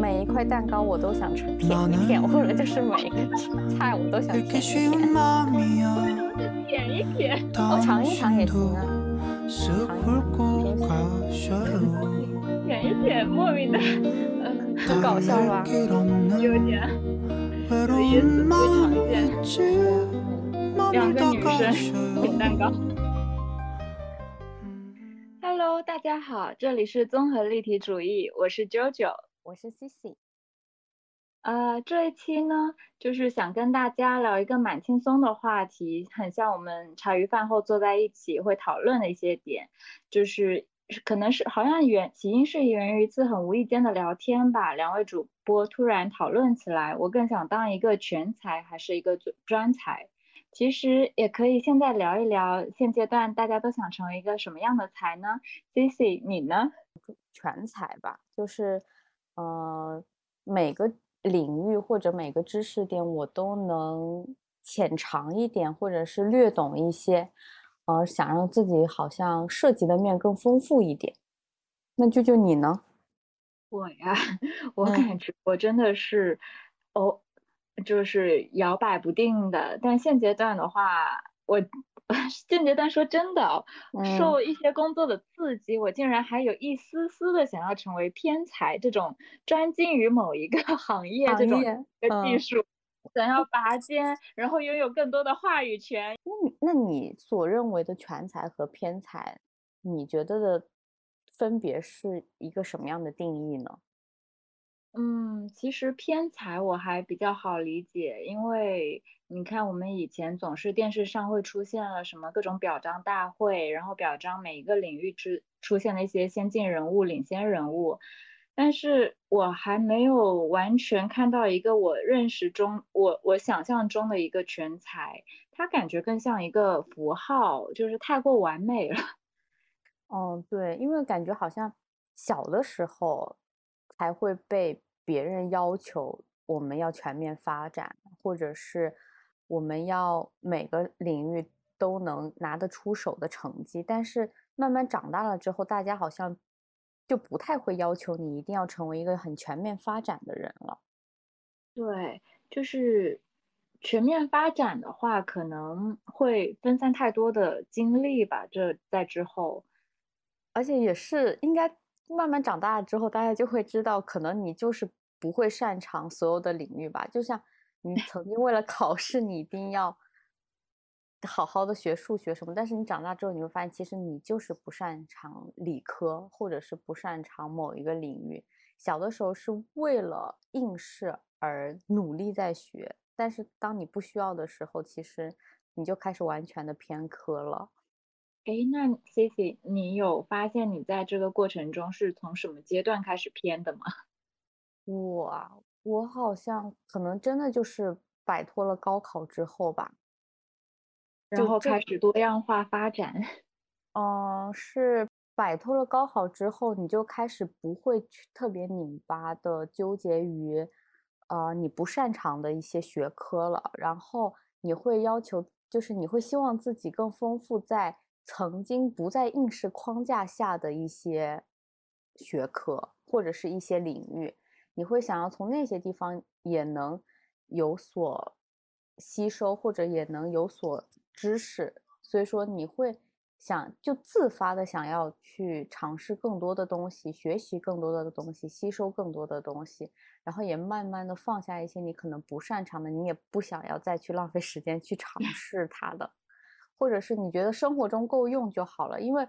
每一块蛋糕我都想吃舔一舔，或者就是每一个菜我都想舔一舔。舔 一舔，我尝一尝也行啊。尝一舔 一舔，莫名的，很搞笑吧？有点有意思，不常见。两个女生舔蛋糕。大家好，这里是综合立体主义，我是 JoJo，我是 Cici。呃，这一期呢，就是想跟大家聊一个蛮轻松的话题，很像我们茶余饭后坐在一起会讨论的一些点，就是可能是好像源起因是源于一次很无意间的聊天吧，两位主播突然讨论起来，我更想当一个全才还是一个专专才？其实也可以现在聊一聊，现阶段大家都想成为一个什么样的才呢？Cici，你呢？全才吧，就是呃每个。领域或者每个知识点我都能浅尝一点，或者是略懂一些，呃，想让自己好像涉及的面更丰富一点。那舅舅你呢？我呀，我感觉我真的是哦，就是摇摆不定的。但现阶段的话，我。现阶段说真的，受一些工作的刺激，我竟然还有一丝丝的想要成为天才，这种专精于某一个 行业这种的技术，想要拔尖，然后拥有更多的话语权。那你那你所认为的全才和偏才，你觉得的分别是一个什么样的定义呢？嗯，其实偏才我还比较好理解，因为你看我们以前总是电视上会出现了什么各种表彰大会，然后表彰每一个领域之出现的一些先进人物、领先人物，但是我还没有完全看到一个我认识中我我想象中的一个全才，他感觉更像一个符号，就是太过完美了。哦，对，因为感觉好像小的时候才会被。别人要求我们要全面发展，或者是我们要每个领域都能拿得出手的成绩，但是慢慢长大了之后，大家好像就不太会要求你一定要成为一个很全面发展的人了。对，就是全面发展的话，可能会分散太多的精力吧。这在之后，而且也是应该。慢慢长大之后，大家就会知道，可能你就是不会擅长所有的领域吧。就像你曾经为了考试，你一定要好好的学数学什么，但是你长大之后，你会发现，其实你就是不擅长理科，或者是不擅长某一个领域。小的时候是为了应试而努力在学，但是当你不需要的时候，其实你就开始完全的偏科了。哎，那 Cici，你有发现你在这个过程中是从什么阶段开始偏的吗？我我好像可能真的就是摆脱了高考之后吧，然后开始多样化发展。嗯，是摆脱了高考之后，你就开始不会去特别拧巴的纠结于，呃，你不擅长的一些学科了，然后你会要求，就是你会希望自己更丰富在。曾经不在应试框架下的一些学科或者是一些领域，你会想要从那些地方也能有所吸收，或者也能有所知识。所以说，你会想就自发的想要去尝试更多的东西，学习更多的东西，吸收更多的东西，然后也慢慢的放下一些你可能不擅长的，你也不想要再去浪费时间去尝试它的。或者是你觉得生活中够用就好了，因为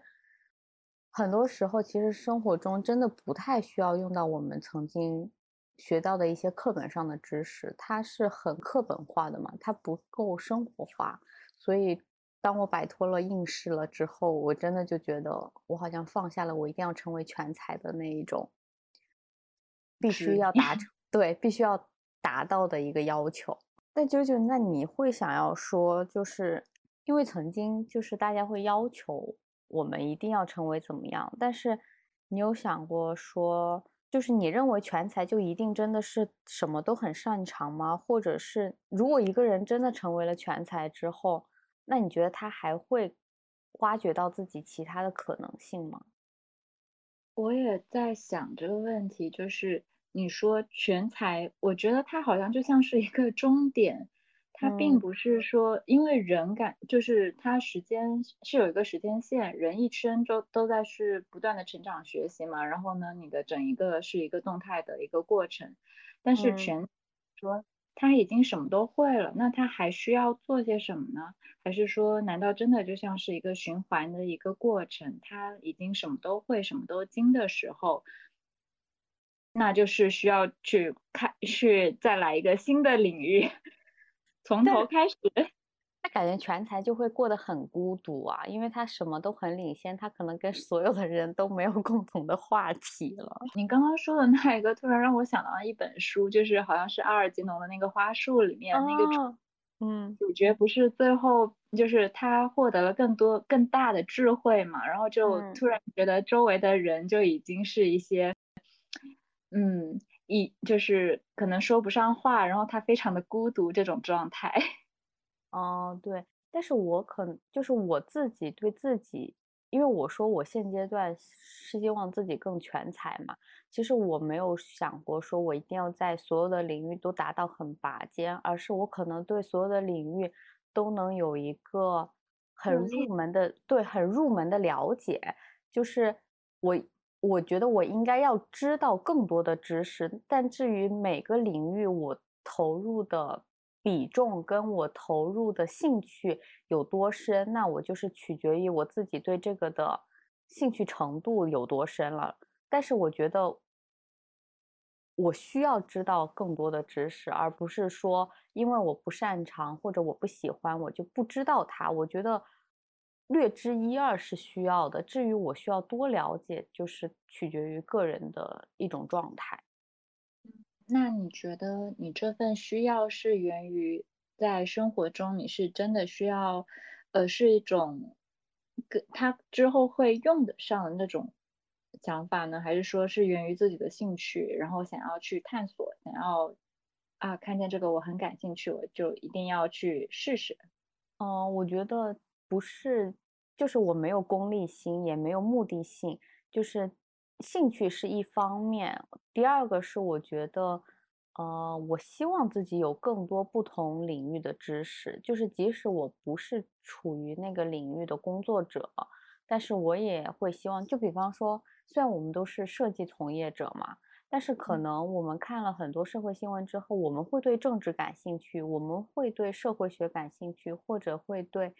很多时候其实生活中真的不太需要用到我们曾经学到的一些课本上的知识，它是很课本化的嘛，它不够生活化。所以当我摆脱了应试了之后，我真的就觉得我好像放下了我一定要成为全才的那一种必须要达成，对，必须要达到的一个要求。那九九，那你会想要说就是？因为曾经就是大家会要求我们一定要成为怎么样，但是你有想过说，就是你认为全才就一定真的是什么都很擅长吗？或者是如果一个人真的成为了全才之后，那你觉得他还会挖掘到自己其他的可能性吗？我也在想这个问题，就是你说全才，我觉得它好像就像是一个终点，它并嗯不是说因为人感，就是它时间是有一个时间线，人一生都都在是不断的成长学习嘛，然后呢，你的整一个是一个动态的一个过程，但是嗯全说他已经什么都会了，那他还需要做些什么呢？还是说，难道真的就像是一个循环的一个过程？他已经什么都会、什么都精的时候，那就是需要去开，去再来一个新的领域，从头开始。他感觉全才就会过得很孤独啊，因为他什么都很领先，他可能跟所有的人都没有共同的话题了。你刚刚说的那一个，突然让我想到了一本书，就是好像是阿尔吉农的那个花束里面那个主哦，嗯主角不是最后就是他获得了更多更大的智慧嘛，然后就嗯突然觉得周围的人就已经是一些，嗯，一就是可能说不上话，然后他非常的孤独这种状态。哦，对，但是我可能就是我自己对自己，因为我说我现阶段是希望自己更全才嘛，其实我没有想过说我一定要在所有的领域都达到很拔尖，而是我可能对所有的领域都能有一个很入门的，对，很入门的了解，就是我我觉得我应该要知道更多的知识，但至于每个领域我投入的比重跟我投入的兴趣有多深，那我就是取决于我自己对这个的兴趣程度有多深了。但是我觉得我需要知道更多的知识，而不是说因为我不擅长或者我不喜欢，我就不知道它。我觉得略知一二是需要的，至于我需要多了解，就是取决于个人的一种状态。那你觉得你这份需要是源于在生活中你是真的需要，呃，是一种跟他之后会用得上的那种想法呢，还是说是源于自己的兴趣，然后想要去探索，想要啊看见这个我很感兴趣，我就一定要去试试。嗯，我觉得不是，就是我没有功利心，也没有目的性，就是兴趣是一方面，第二个是我觉得，呃，我希望自己有更多不同领域的知识，就是即使我不是处于那个领域的工作者，但是我也会希望，就比方说，虽然我们都是设计从业者嘛。但是可嗯能我们看了很多社会新闻之后，我们会对政治感兴趣，我们会对社会学感兴趣，或者会对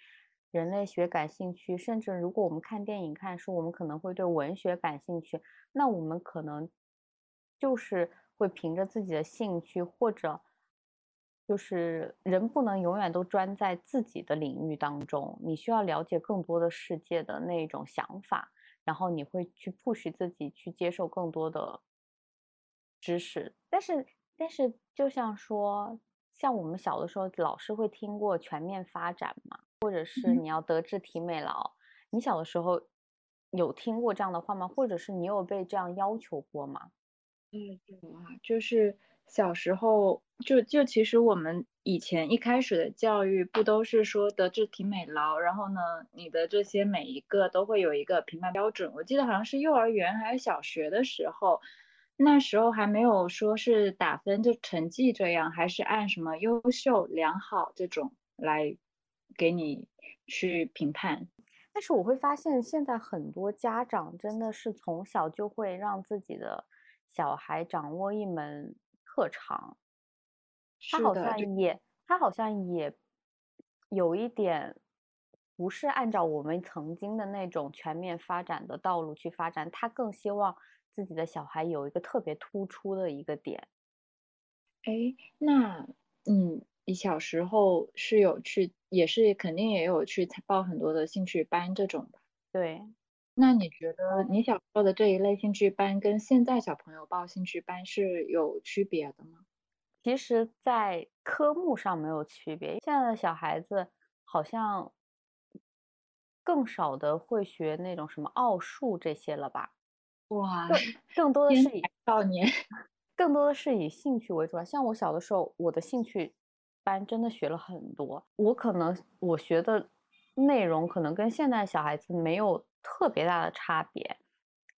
人类学感兴趣，甚至如果我们看电影、看书，我们可能会对文学感兴趣。那我们可能就是会凭着自己的兴趣，或者就是人不能永远都专在自己的领域当中，你需要了解更多的世界的那种想法，然后你会去 push 自己去接受更多的知识。但是，但是就像说，像我们小的时候，老师会听过全面发展嘛，或者是嗯你要德智体美劳。你小的时候有听过这样的话吗？或者是你有被这样要求过吗？嗯，有啊，就是小时候就就其实我们以前一开始的教育不都是说德智体美劳，然后呢，你的这些每一个都会有一个评判标准。我记得好像是幼儿园还是小学的时候，那时候还没有说是打分就成绩这样，还是按什么优秀、良好这种来给你去评判。但是我会发现，现在很多家长真的是从小就会让自己的小孩掌握一门特长，他好像也，他好像也有一点不是按照我们曾经的那种全面发展的道路去发展，他更希望自己的小孩有一个特别突出的一个点。哎，那嗯，你小时候是有去，也是肯定也有去报很多的兴趣班这种吧？对，那你觉得你小时候的这一类兴趣班跟现在小朋友报兴趣班是有区别的吗？其实，在科目上没有区别。现在的小孩子好像更少的会学那种什么奥数这些了吧？哇，更更多的是以少年，更多的是以兴趣为主啊。像我小的时候，我的兴趣班真的学了很多。我可能我学的内容可能跟现在小孩子没有特别大的差别，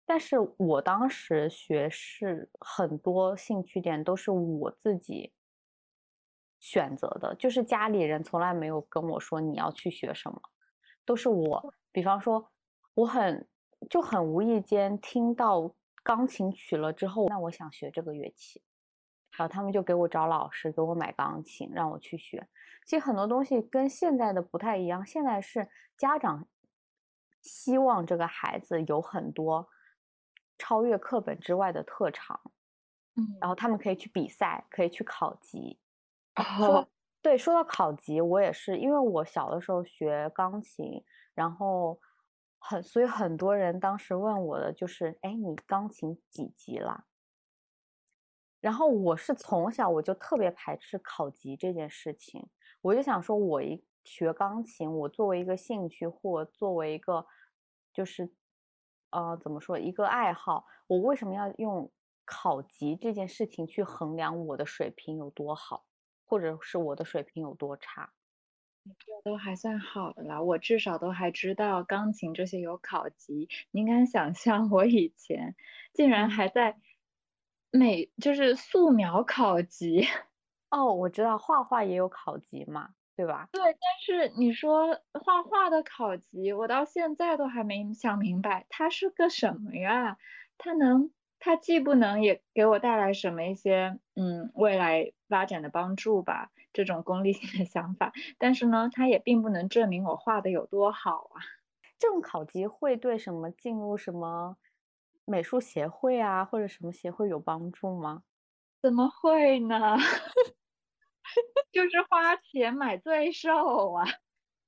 但是我当时学是很多兴趣点都是我自己选择的，就是家里人从来没有跟我说你要去学什么，都是我，比方说我很就很无意间听到钢琴曲了之后，那我想学这个乐器，然后他们就给我找老师，给我买钢琴，让我去学。其实很多东西跟现在的不太一样，现在是家长希望这个孩子有很多。超越课本之外的特长，嗯，然后他们可以去比赛，可以去考级。哦，对，说到考级，我也是，因为我小的时候学钢琴，然后很，所以很多人当时问我的就是，哎，你钢琴几级了？然后我是从小我就特别排斥考级这件事情，我就想说，我一学钢琴，我作为一个兴趣或作为一个就是。呃，怎么说一个爱好？我为什么要用考级这件事情去衡量我的水平有多好，或者是我的水平有多差？这都还算好的啦，我至少都还知道钢琴这些有考级。您敢想象我以前竟然还在美，就是素描考级？哦，我知道画画也有考级嘛。对吧？对，但是你说画画的考级，我到现在都还没想明白，它是个什么呀？它能，它既不能也给我带来什么一些嗯未来发展的帮助吧，这种功利性的想法，但是呢，它也并不能证明我画的有多好啊。这种考级会对什么进入什么美术协会啊，或者什么协会有帮助吗？怎么会呢？就是花钱买罪受啊！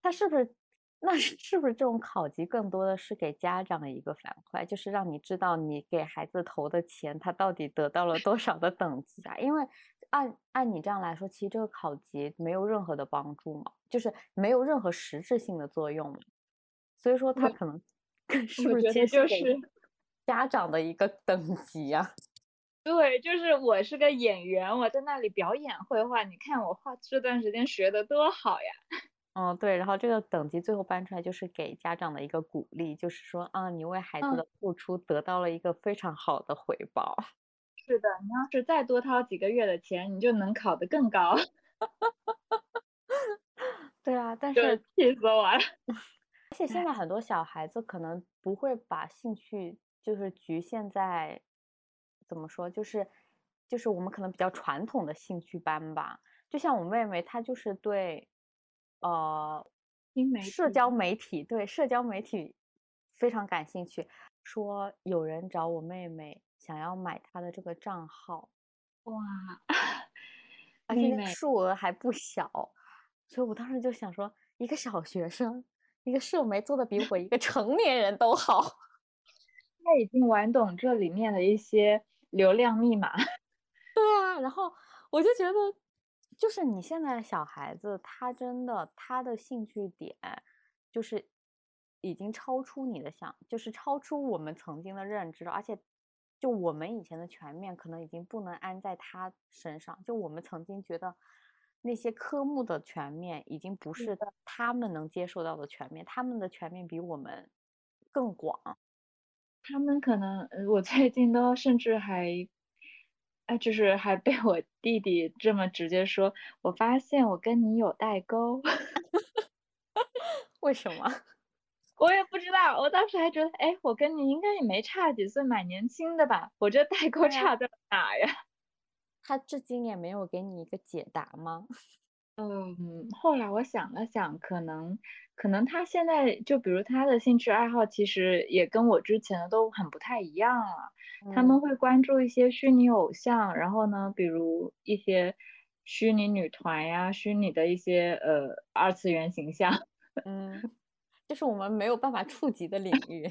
他是不是？那是不是这种考级更多的是给家长的一个反馈，就是让你知道你给孩子投的钱，他到底得到了多少的等级啊？因为按按你这样来说，其实这个考级没有任何的帮助嘛，就是没有任何实质性的作用。所以说，他可能 是不是就是家长的一个 等级呀？对，就是我是个演员，我在那里表演绘画。你看我画这段时间学的多好呀！嗯，对。然后这个等级最后搬出来，就是给家长的一个鼓励，就是说啊，你为孩子的付出得到了一个非常好的回报。是的，你要是再多掏几个月的钱，你就能考得更高。对啊，但是气死我了！而且现在很多小孩子可能不会把兴趣就是局限在。怎么说？就是，就是我们可能比较传统的兴趣班吧。就像我妹妹，她就是对，呃，社交媒体，对社交媒体非常感兴趣。说有人找我妹妹，想要买她的这个账号，哇，而且那个数额还不小。所以我当时就想说，一个小学生，一个社媒做的比我一个成年人都好。他已经玩懂这里面的一些。流量密码，对啊，然后我就觉得，就是你现在小孩子，他真的他的兴趣点，就是已经超出你的想，就是超出我们曾经的认知了。而且，就我们以前的全面，可能已经不能安在他身上。就我们曾经觉得那些科目的全面，已经不是他们能接受到的全面，他们的全面比我们更广。他们可能，我最近都甚至还，哎，就是还被我弟弟这么直接说，我发现我跟你有代沟，为什么？我也不知道，我当时还觉得，哎，我跟你应该也没差几岁，蛮年轻的吧？我这代沟差在哪呀？他至今也没有给你一个解答吗？嗯，后来我想了想，可能，可能他现在就比如他的兴趣爱好，其实也跟我之前的都很不太一样了。他们会关注一些虚拟偶像，然后呢，比如一些虚拟女团呀，虚拟的一些呃二次元形象。嗯，就是我们没有办法触及的领域。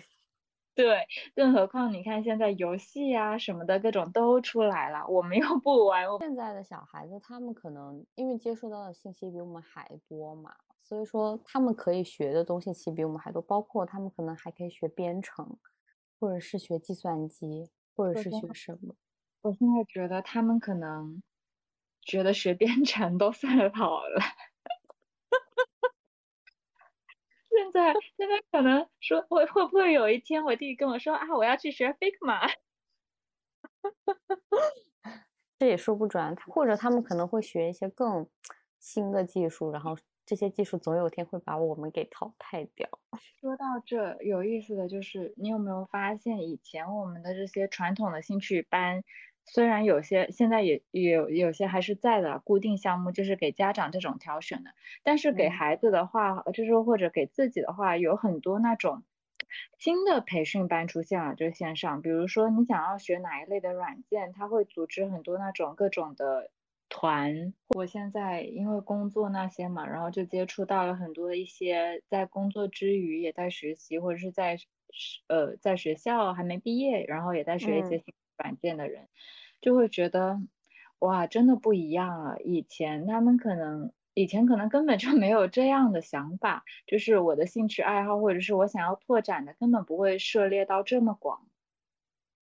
对，更何况你看现在游戏啊什么的各种都出来了，我们又不玩。现在的小孩子他们可能因为接触到的信息比我们还多嘛，所以说他们可以学的东西其实比我们还多，包括他们可能还可以学编程，或者是学计算机，或者是学什么。我现在觉得他们可能觉得学编程都算好了。甚现在现在可能说会会不会有一天我弟弟跟我说啊，我要去学 Figma，这也说不准，或者他们可能会学一些更新的技术，然后这些技术总有一天会把我们给淘汰掉。说到这，有意思的就是，你有没有发现以前我们的这些传统的兴趣班？虽然有些现在也有有些还是在的固定项目，就是给家长这种挑选的，但是给孩子的话，就是或者给自己的话，有很多那种新的培训班出现了，就是线上，比如说你想要学哪一类的软件，他会组织很多那种各种的团。我现在因为工作那些嘛，然后就接触到了很多一些在工作之余也在学习，或者是在呃在学校还没毕业，然后也在学一些新软件的人。就会觉得，哇，真的不一样了。以前他们可能，以前可能根本就没有这样的想法，就是我的兴趣爱好或者是我想要拓展的，根本不会涉猎到这么广。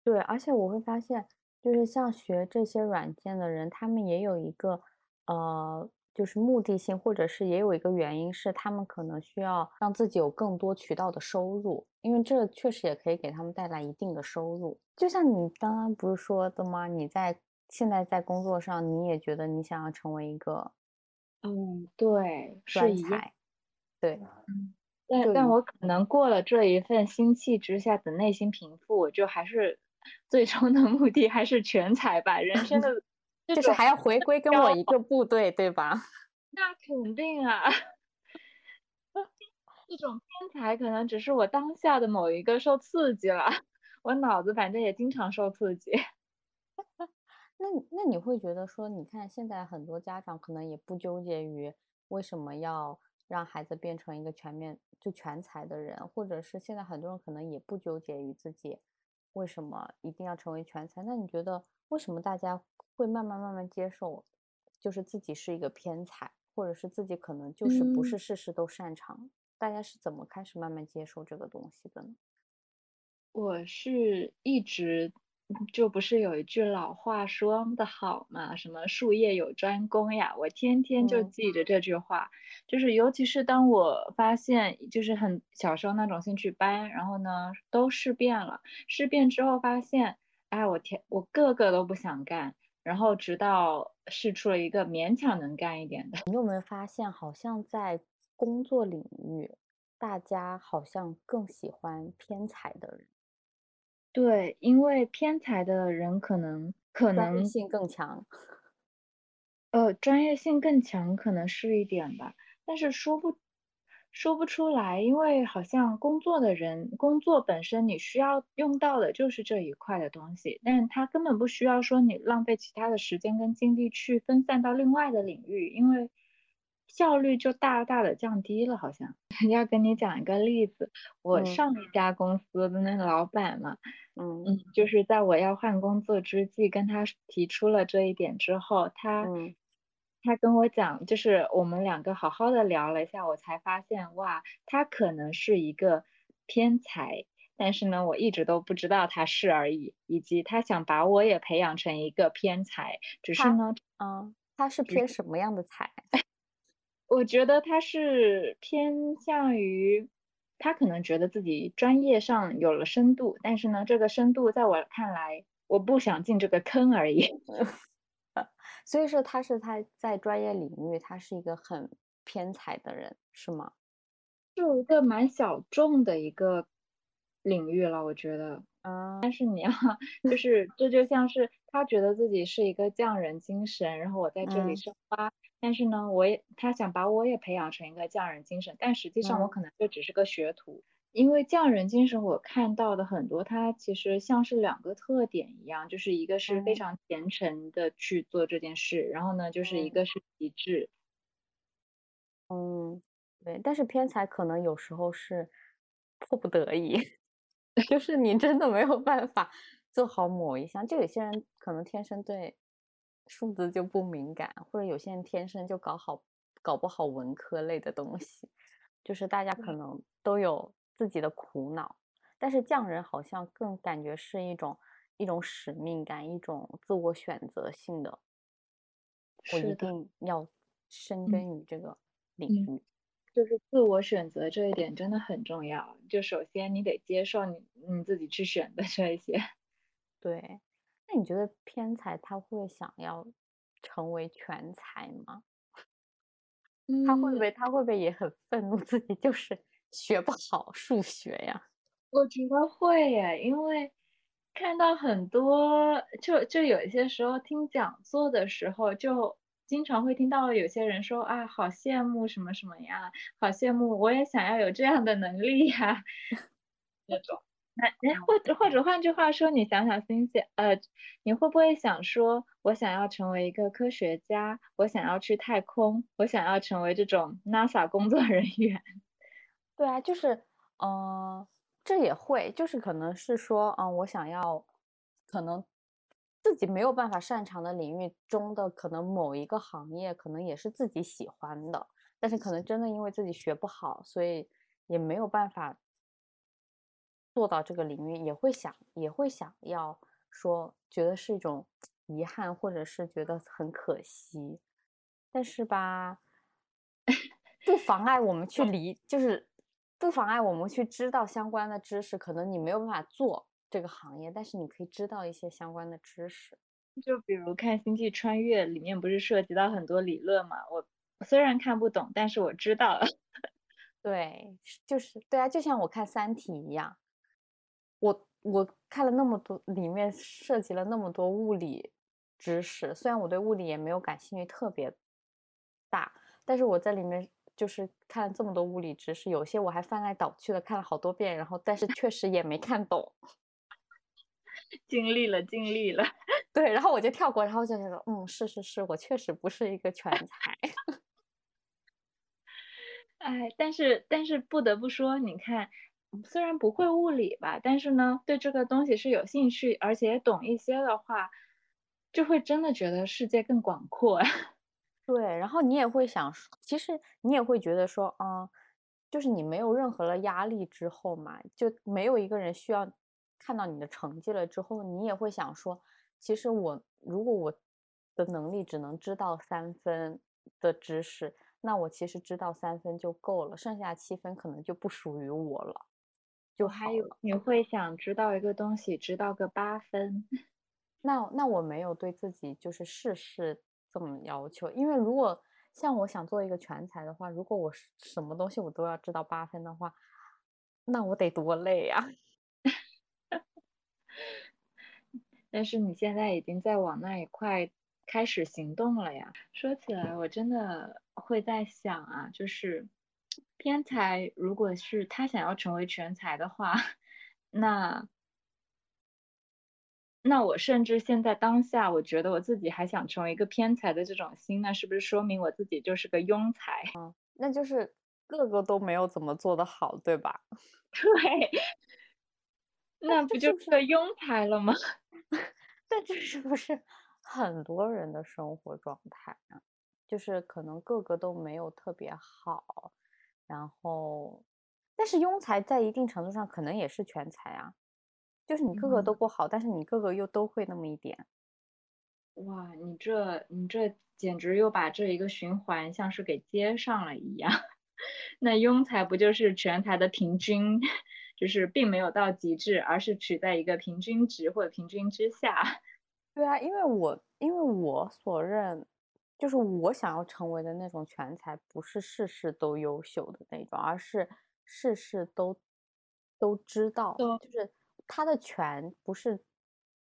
对，而且我会发现，就是像学这些软件的人，他们也有一个，呃，就是目的性，或者是也有一个原因是，他们可能需要让自己有更多渠道的收入，因为这确实也可以给他们带来一定的收入。就像你刚刚不是说的吗？你在现在在工作上，你也觉得你想要成为一个，嗯，对，专才，对，嗯，但但我可能过了这一份心气之下的内心平复，我就还是最终的目的还是全才吧。人生的就是还要回归跟我一个部队，对吧？那肯定啊，这种天才可能只是我当下的某一个受刺激了。我脑子反正也经常受刺激，那那你会觉得说，你看现在很多家长可能也不纠结于为什么要让孩子变成一个全面就全才的人，或者是现在很多人可能也不纠结于自己为什么一定要成为全才。那你觉得为什么大家会慢慢慢慢接受，就是自己是一个偏才，或者是自己可能就是不是事事都擅长？大家是怎么开始慢慢接受这个东西的呢？我是一直就不是有一句老话说的好嘛，什么术业有专攻呀，我天天就记着这句话。就是尤其是当我发现，就是很小时候那种兴趣班，然后呢都试遍了，试遍之后发现，哎，我天，我个个都不想干。然后直到试出了一个勉强能干一点的。你有没有发现，好像在工作领域，大家好像更喜欢偏财的人？对，因为偏财的人可能可能性更强，呃，专业性更强可能是一点吧，但是说不说不出来，因为好像工作的人工作本身你需要用到的就是这一块的东西，但是他根本不需要说你浪费其他的时间跟精力去分散到另外的领域，因为。效率就大大的降低了，好像。要跟你讲一个例子，我上一家公司的那个老板嘛，嗯嗯，就是在我要换工作之际，跟他提出了这一点之后，他他跟我讲，就是我们两个好好的聊了一下，我才发现，哇，他可能是一个偏才，但是呢，我一直都不知道他是而已，以及他想把我也培养成一个偏才，只是呢，嗯，他是偏什么样的才？我觉得他是偏向于，他可能觉得自己专业上有了深度，但是呢，这个深度在我看来，我不想进这个坑而已。所以说他是他在专业领域，他是一个很偏才的人，是吗？是一个蛮小众的一个领域了，我觉得。啊，但是你要，就是 这就像是他觉得自己是一个匠人精神，然后我在这里生花。但是呢，我也他想把我也培养成一个匠人精神，但实际上我可能就只是个学徒，因为匠人精神我看到的很多，它其实像是两个特点一样，就是一个是非常虔诚的去做这件事，然后呢，就是一个是极致。嗯，对，但是偏财可能有时候是迫不得已，就是你真的没有办法做好某一项，就有些人可能天生对。数字就不敏感，或者有些人天生就搞好搞不好文科类的东西，就是大家可能都有自己的苦恼，但是匠人好像更感觉是一种一种使命感，一种自我选择性的，我一定要深耕于这个领域。就是自我选择这一点真的很重要。就首先你得接受你你自己去选的这一些。对，那你觉得偏才他会想要成为全才吗？他会不会他会不会也很愤怒自己就是学不好数学呀？我觉得会耶，因为看到很多，就就有一些时候听讲座的时候，就经常会听到有些人说啊，好羡慕什么什么呀，好羡慕，我也想要有这样的能力呀，那种。那哎，或者或者换句话说，你想想星星，呃，你会不会想说，我想要成为一个科学家，我想要去太空，我想要成为这种 NASA 工作人员？对啊，就是，嗯，这也会，就是可能是说，嗯，我想要，可能自己没有办法擅长的领域中的可能某一个行业，可能也是自己喜欢的，但是可能真的因为自己学不好，所以也没有办法。做到这个领域也会想，也会想要说，觉得是一种遗憾，或者是觉得很可惜，但是吧，不妨碍我们去理，就是不妨碍我们去知道相关的知识。可能你没有办法做这个行业，但是你可以知道一些相关的知识。就比如看《星际穿越》里面不是涉及到很多理论嘛？我虽然看不懂，但是我知道了。对，就是对啊，就像我看《三体》一样。我我看了那么多，里面涉及了那么多物理知识。虽然我对物理也没有感兴趣特别大，但是我在里面就是看了这么多物理知识，有些我还翻来倒去的看了好多遍，然后但是确实也没看懂。尽力了，尽力了。对，然后我就跳过，然后就觉得，嗯，是是是，我确实不是一个全才。哎，但是但是不得不说，你看。虽然不会物理吧，但是呢，对这个东西是有兴趣，而且懂一些的话，就会真的觉得世界更广阔。对，然后你也会想，其实你也会觉得说，嗯，就是你没有任何的压力之后嘛，就没有一个人需要看到你的成绩了之后，你也会想说，其实我如果我的能力只能知道三分的知识，那我其实知道三分就够了，剩下七分可能就不属于我了。就还有你会想知道一个东西，知道个八分，那那我没有对自己就是事事这么要求，因为如果像我想做一个全才的话，如果我什么东西我都要知道八分的话，那我得多累呀！但是你现在已经在往那一块开始行动了呀。说起来，我真的会在想啊，就是。天才，如果是他想要成为全才的话，那那我甚至现在当下，我觉得我自己还想成为一个偏才的这种心，那是不是说明我自己就是个庸才？嗯，那就是个个都没有怎么做得好，对吧？对，那不就是个庸才了吗？但这是不是很多人的生活状态啊？就是可能个个都没有特别好。然后，但是庸才在一定程度上可能也是全才啊，就是你个个都不好，但是你个个又都会那么一点。哇，你这你这简直又把这一个循环像是给接上了一样。那庸才不就是全才的平均，就是并没有到极致，而是取在一个平均值或者平均之下。对啊，因为我因为我所认。就是我想要成为的那种全才，不是事事都优秀的那种，而是事事都都知道。就是他的全不是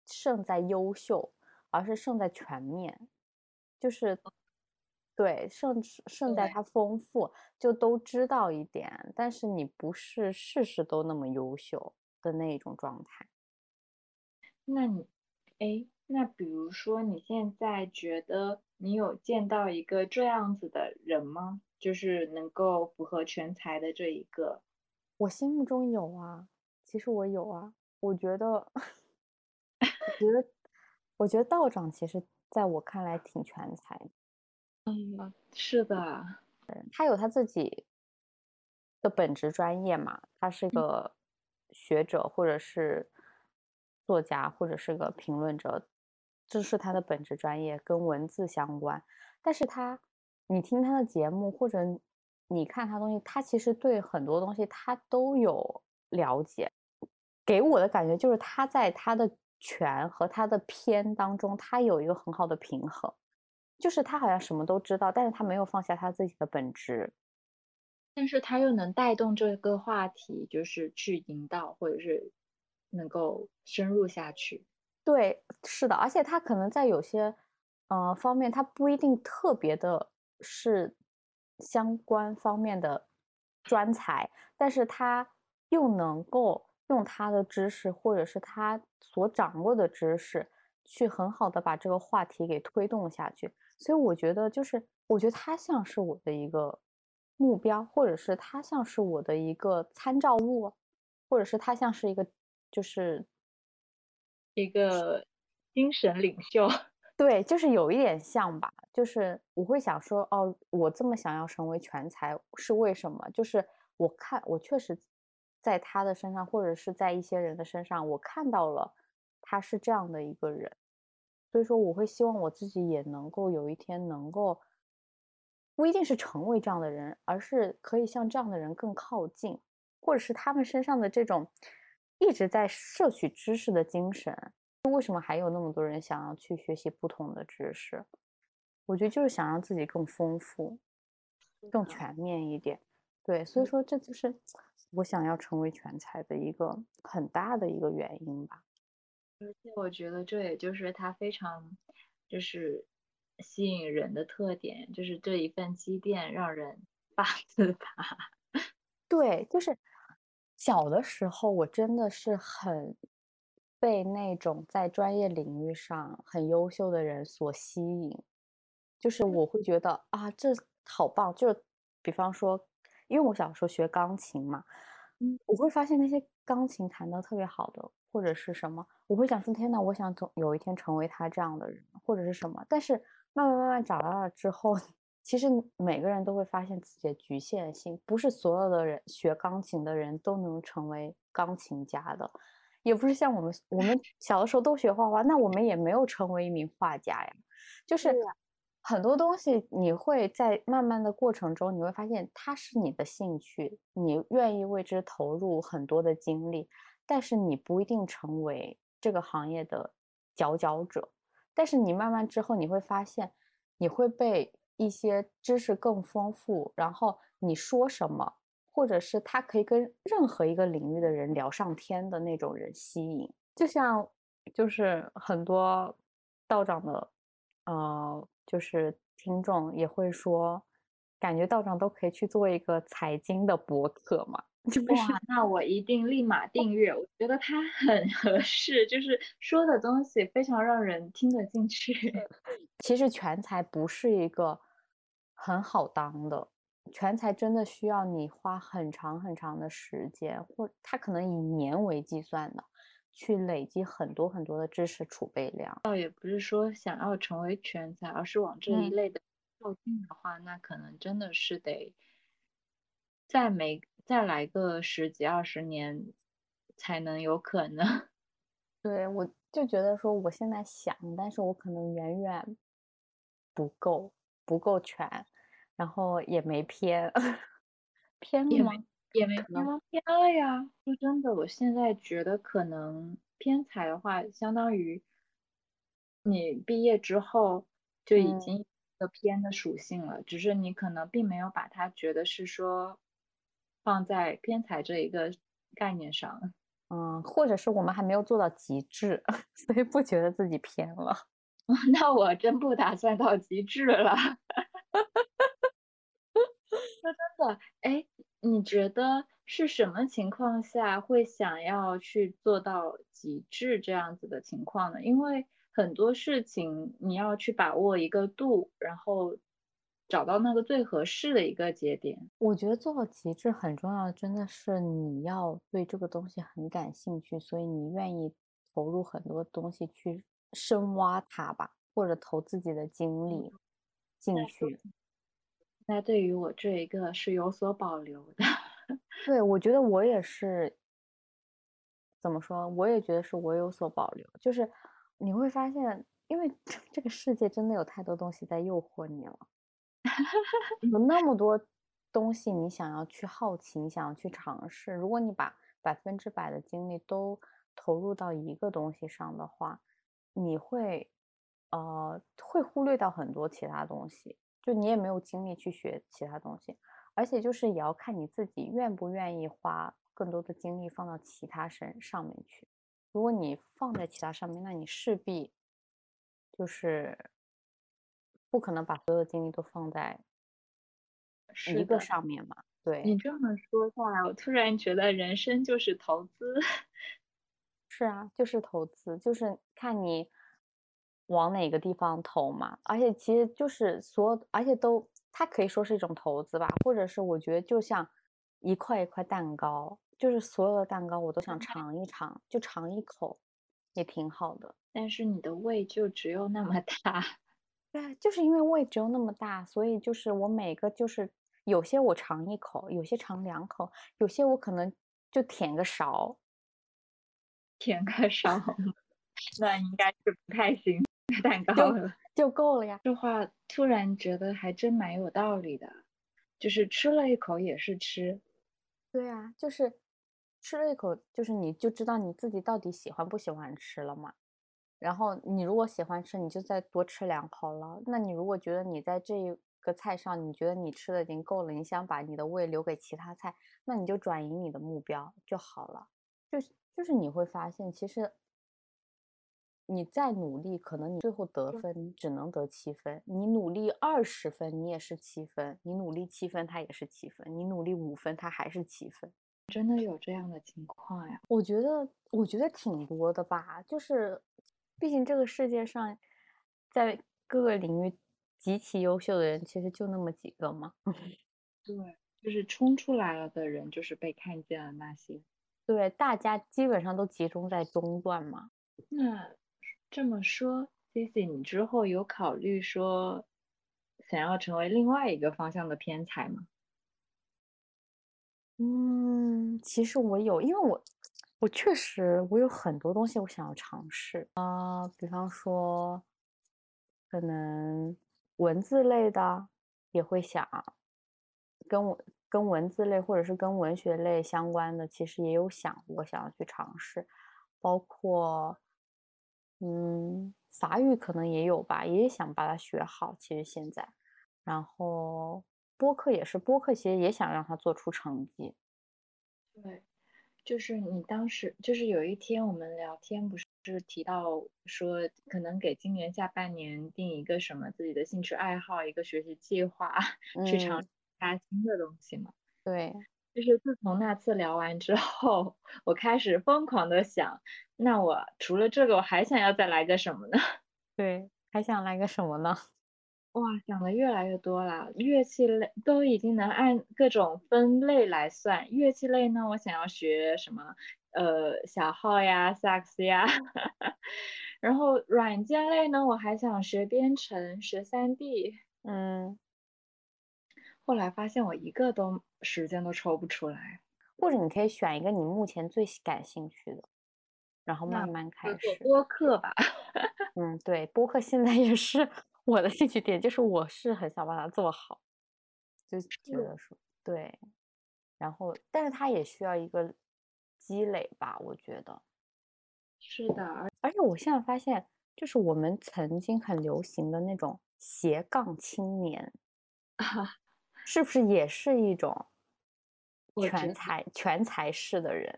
胜在优秀，而是胜在全面。就是对胜胜在他丰富，就都知道一点，但是你不是事事都那么优秀的那一种状态。那你，哎，那比如说你现在觉得？你有见到一个这样子的人吗？就是能够符合全才的这一个，我心目中有啊，其实我有啊，我觉得，我觉得，我觉得道长其实在我看来挺全才，嗯，是的，他有他自己的本职专业嘛，他是个学者或者是作家或者是个评论者。这是他的本职专业，跟文字相关。但是他，你听他的节目，或者你看他东西，他其实对很多东西他都有了解。给我的感觉就是他在他的权和他的偏当中，他有一个很好的平衡，就是他好像什么都知道，但是他没有放下他自己的本质。但是他又能带动这个话题，就是去引导，或者是能够深入下去。对，是的，而且他可能在有些呃方面，他不一定特别的是相关方面的专才，但是他又能够用他的知识或者是他所掌握的知识，去很好的把这个话题给推动下去。所以我觉得，就是我觉得他像是我的一个。目标，或者是他像是我的一个参照物，或者是他像是一个，就是一个精神领袖。对，就是有一点像吧。就是我会想说，哦，我这么想要成为全才是为什么？就是我看我确实在他的身上，或者是在一些人的身上，我看到了他是这样的一个人。所以说，我会希望我自己也能够有一天能够。不一定是成为这样的人，而是可以向这样的人更靠近，或者是他们身上的这种一直在摄取知识的精神。为什么还有那么多人想要去学习不同的知识？我觉得就是想让自己更丰富、更全面一点。对，所以说这就是我想要成为全才的一个很大的一个原因吧。而且我觉得这也就是他非常就是。吸引人的特点就是这一份积淀让人发自 拔。对，就是小的时候我真的是很被那种在专业领域上很优秀的人所吸引，就是我会觉得啊，这好棒！就是比方说，因为我小时候学钢琴嘛，嗯，我会发现那些钢琴弹得特别好的或者是什么，我会想说天呐，我想总有一天成为他这样的人，或者是什么，但是。慢慢慢慢长大了之后，其实每个人都会发现自己的局限性，不是所有的人学钢琴的人都能成为钢琴家的，也不是像我们我们小的时候都学画画，那我们也没有成为一名画家呀。就是很多东西你会在慢慢的过程中，你会发现它是你的兴趣，你愿意为之投入很多的精力，但是你不一定成为这个行业的佼佼者。但是你慢慢之后，你会发现，你会被一些知识更丰富，然后你说什么，或者是他可以跟任何一个领域的人聊上天的那种人吸引。就像，就是很多道长的，呃，就是听众也会说，感觉道长都可以去做一个财经的博客嘛。哇，那我一定立马订阅。我觉得他很 合适，就是说的东西非常让人听得进去。其实全才不是一个很好当的，全才真的需要你花很长很长的时间，或他可能以年为计算的，去累积很多很多的知识储备量。倒也不是说想要成为全才，而是往这一类的靠近的话，那可能真的是得再每。再来个十几二十年，才能有可能。对，我就觉得说，我现在想，但是我可能远远不够，不够全，然后也没偏，偏了吗？也没偏吗？偏了呀！说真的，我现在觉得可能偏财的话，相当于你毕业之后就已经有偏的属性了，只是你可能并没有把它觉得是说。放在偏财这一个概念上，嗯，或者是我们还没有做到极致，所以不觉得自己偏了。那我真不打算到极致了。说真的，哎，你觉得是什么情况下会想要去做到极致这样子的情况呢？因为很多事情你要去把握一个度，然后。找到那个最合适的一个节点，我觉得做到极致很重要，真的是你要对这个东西很感兴趣，所以你愿意投入很多东西去深挖它吧，或者投自己的精力进去。那对于我这一个是有所保留的。对，我觉得我也是，怎么说？我也觉得是我有所保留，就是你会发现，因为这个世界真的有太多东西在诱惑你了。有那么多东西你想要去好奇，你想要去尝试。如果你把百分之百的精力都投入到一个东西上的话，你会，呃，会忽略到很多其他东西，就你也没有精力去学其他东西。而且就是也要看你自己愿不愿意花更多的精力放到其他身上面去。如果你放在其他上面，那你势必就是不可能把所有的精力都放在一个上面嘛。对你这么说下来，我突然觉得人生就是投资。是啊，就是投资，就是看你往哪个地方投嘛。而且其实就是所有，而且都它可以说是一种投资吧，或者是我觉得就像一块一块蛋糕。就是所有的蛋糕我都想尝一尝，就尝一口，也挺好的。但是你的胃就只有那么大，对，就是因为胃只有那么大，所以就是我每个就是有些我尝一口，有些尝两口，有些我可能就舔个勺，舔个勺，那应该是不太行 蛋糕了，就够了呀。这话突然觉得还真蛮有道理的，就是吃了一口也是吃，对啊，就是。吃了一口，就是你就知道你自己到底喜欢不喜欢吃了嘛。然后你如果喜欢吃，你就再多吃两口了。那你如果觉得你在这一个菜上，你觉得你吃的已经够了，你想把你的胃留给其他菜，那你就转移你的目标就好了。就是就是你会发现，其实你再努力，可能你最后得分只能得七分。你努力二十分，你也是七分；你努力七分，它也是七分；你努力五分，它还是七分。真的有这样的情况呀？我觉得，我觉得挺多的吧。就是，毕竟这个世界上，在各个领域极其优秀的人，其实就那么几个嘛。对，就是冲出来了的人，就是被看见了那些。对，大家基本上都集中在中段嘛。那这么说，Cici，你之后有考虑说，想要成为另外一个方向的天才吗？嗯，其实我有，因为我我确实我有很多东西我想要尝试啊，比方说可能文字类的也会想，跟我跟文字类或者是跟文学类相关的，其实也有想过想要去尝试，包括嗯法语可能也有吧，也想把它学好。其实现在，然后。播客也是，播客其实也想让它做出成绩。对，就是你当时就是有一天我们聊天，不是提到说可能给今年下半年定一个什么自己的兴趣爱好，一个学习计划，去尝试新的东西嘛？对，就是自从那次聊完之后，我开始疯狂的想，那我除了这个，我还想要再来个什么呢？对，还想来个什么呢？哇，想的越来越多了。乐器类都已经能按各种分类来算。乐器类呢，我想要学什么？呃，小号呀，萨克斯呀。然后软件类呢，我还想学编程，学 3D。嗯。后来发现我一个都时间都抽不出来。或者你可以选一个你目前最感兴趣的，然后慢慢开始。播客吧。嗯，对，播客现在也是。我的兴趣点就是，我是很想把它做好，就觉得说对，然后，但是它也需要一个积累吧，我觉得是的，而而且我现在发现，就是我们曾经很流行的那种斜杠青年，是不是也是一种全才全才式的人？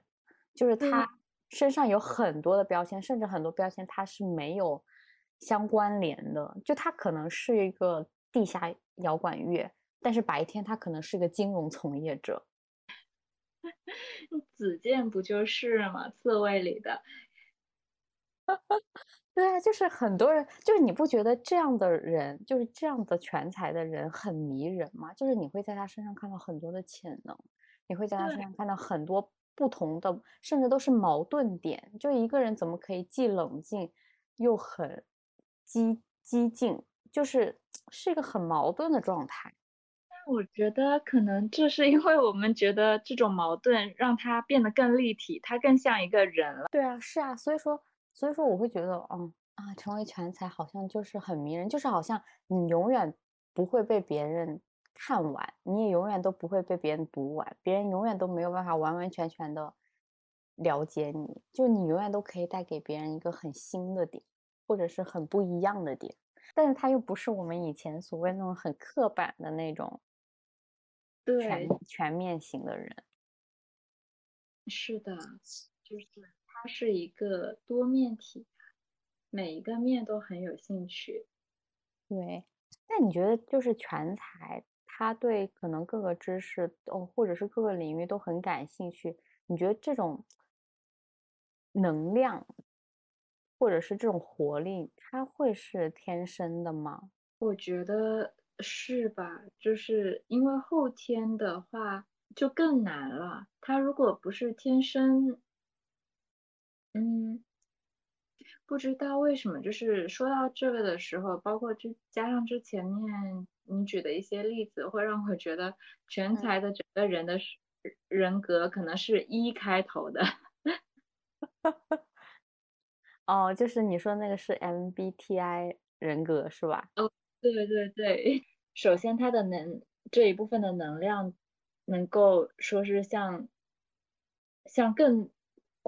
就是他身上有很多的标签，甚至很多标签他是没有。相关联的，就他可能是一个地下摇滚乐，但是白天他可能是个金融从业者。子健不就是吗？刺猬里的。对啊，就是很多人，就是你不觉得这样的人，就是这样的全才的人很迷人吗？就是你会在他身上看到很多的潜能，你会在他身上看到很多不同的，甚至都是矛盾点。就一个人怎么可以既冷静又很。激激进就是是一个很矛盾的状态，但我觉得可能这是因为我们觉得这种矛盾让他变得更立体，他更像一个人了。对啊，是啊，所以说所以说我会觉得，嗯啊，成为全才好像就是很迷人，就是好像你永远不会被别人看完，你也永远都不会被别人读完，别人永远都没有办法完完全全的了解你，就你永远都可以带给别人一个很新的点，或者是很不一样的点，但是他又不是我们以前所谓那种很刻板的那种全对，全面型的人。是的，就是它是一个多面体，每一个面都很有兴趣。对，那你觉得就是全才，他对可能各个知识哦，或者是各个领域都很感兴趣，你觉得这种能量，或者是这种活力，它会是天生的吗？我觉得是吧？就是因为后天的话就更难了。他如果不是天生，嗯，不知道为什么，就是说到这个的时候，包括之加上之前面你举的一些例子，会让我觉得全嗯，才的整个人的是人格可能是一开头的。哦，就是你说那个是 MBTI 人格是吧？哦，对对对，首先他的能这一部分的能量，能够说是像像更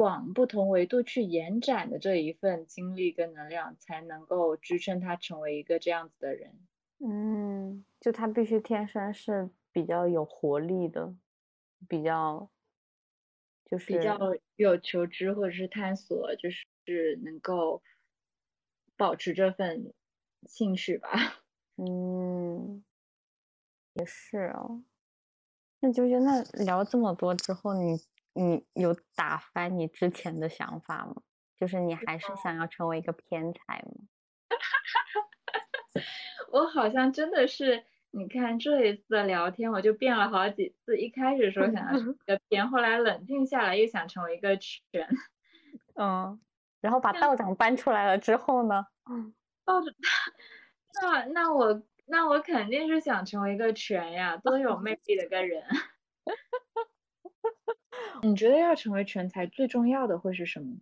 广不同维度去延展的这一份精力跟能量，才能够支撑他成为一个这样子的人，嗯，就他必须天生是比较有活力的，比较就是比较有求知或者是探索，就是能够保持这份兴趣吧。嗯，也是哦。那究竟那聊这么多之后，你你有打翻你之前的想法吗？就是你还是想要成为一个偏才吗？我好像真的是，你看这一次的聊天，我就变了好几次。一开始说想要成为一个 偏，后来冷静下来又想成为一个全。嗯，然后把道长搬出来了之后呢？嗯抱着那那我那我肯定是想成为一个全呀，多有魅力的个人。你觉得要成为全才最重要的会是什么？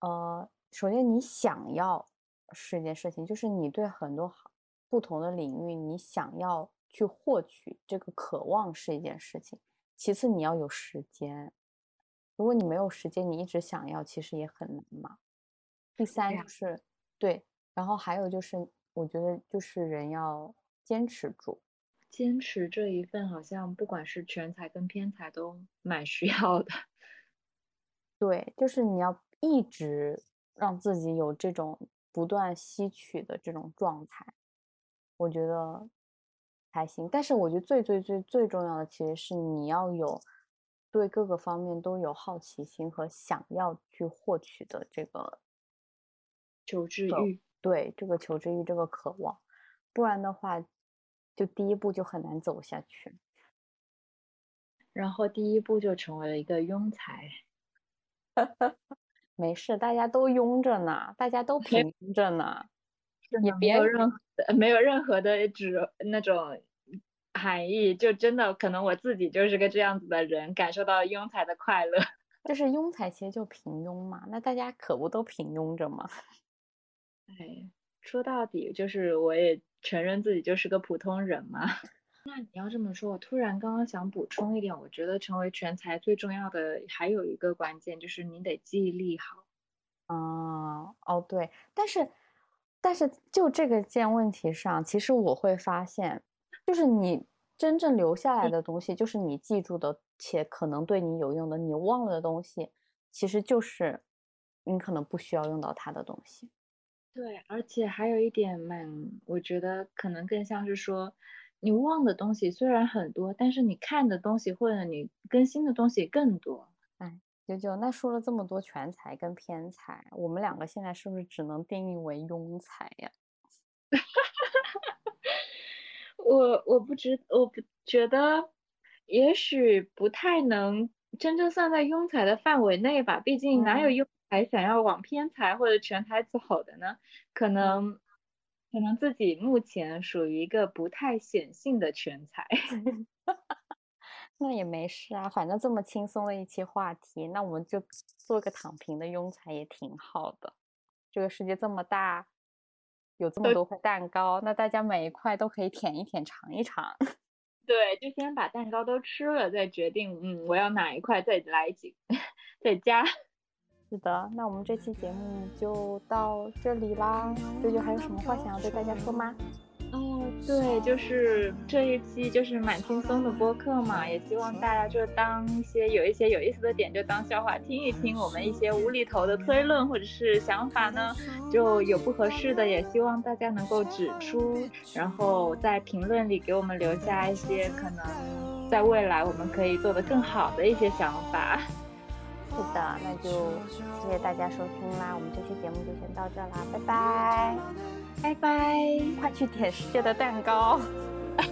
呃，首先你想要是一件事情，就是你对很多好不同的领域，你想要去获取这个渴望是一件事情。其次，你要有时间。如果你没有时间，你一直想要，其实也很难嘛。第三，就是对，然后还有就是，我觉得就是人要坚持住。坚持这一份好像不管是全才跟偏才都蛮需要的。对，就是你要一直让自己有这种不断吸取的这种状态，我觉得还行。但是我觉得最最最最重要的其实是你要有对各个方面都有好奇心和想要去获取的这个求知，欲。对，这个求知欲，这个渴望，不然的话，就第一步就很难走下去。然后第一步就成为了一个庸才，没事，大家都庸着呢，大家都平着呢，也别有任何的没有任何的指那种含义，就真的可能我自己就是个这样子的人，感受到庸才的快乐。就是庸才其实就平庸嘛，那大家可不都平庸着吗？哎，说到底就是我也承认自己就是个普通人嘛。那你要这么说，我突然刚刚想补充一点，我觉得成为全才最重要的还有一个关键就是你得记忆力好。啊，哦对，但是但是就这个件问题上，其实我会发现，就是你真正留下来的东西，就是你记住的且可能对你有用的，你忘了的东西，其实就是你可能不需要用到它的东西。对，而且还有一点蛮，我觉得可能更像是说，你忘的东西虽然很多，但是你看的东西或者你更新的东西更多。哎，九九，那说了这么多全才跟偏才，我们两个现在是不是只能定义为庸才呀？我我不知，我不觉得，也许不太能真正算在庸才的范围内吧。毕竟哪有嗯庸才想要往偏财或者全财走的呢？可嗯。能，可能自己目前属于一个不太显性的全才。那也没事啊，反正这么轻松的一期话题，那我们就做个躺平的庸才也挺好的。这个世界这么大，有这么多块蛋糕，那大家每一块都可以舔一舔、尝一尝。对，就先把蛋糕都吃了，再决定，嗯，我要哪一块再来几，再加。是的，那我们这期节目就到这里啦。舅舅还有什么话想要对大家说吗？哦，对，就是这一期就是蛮轻松的播客嘛，也希望大家就当一些有一些有意思的点就当笑话听一听，我们一些无厘头的推论或者是想法呢，就有不合适的，也希望大家能够指出，然后在评论里给我们留下一些可能在未来我们可以做得更好的一些想法。是的，那就谢谢大家收听啦！我们这期节目就先到这啦，拜拜，拜拜，快去舔世界的蛋糕！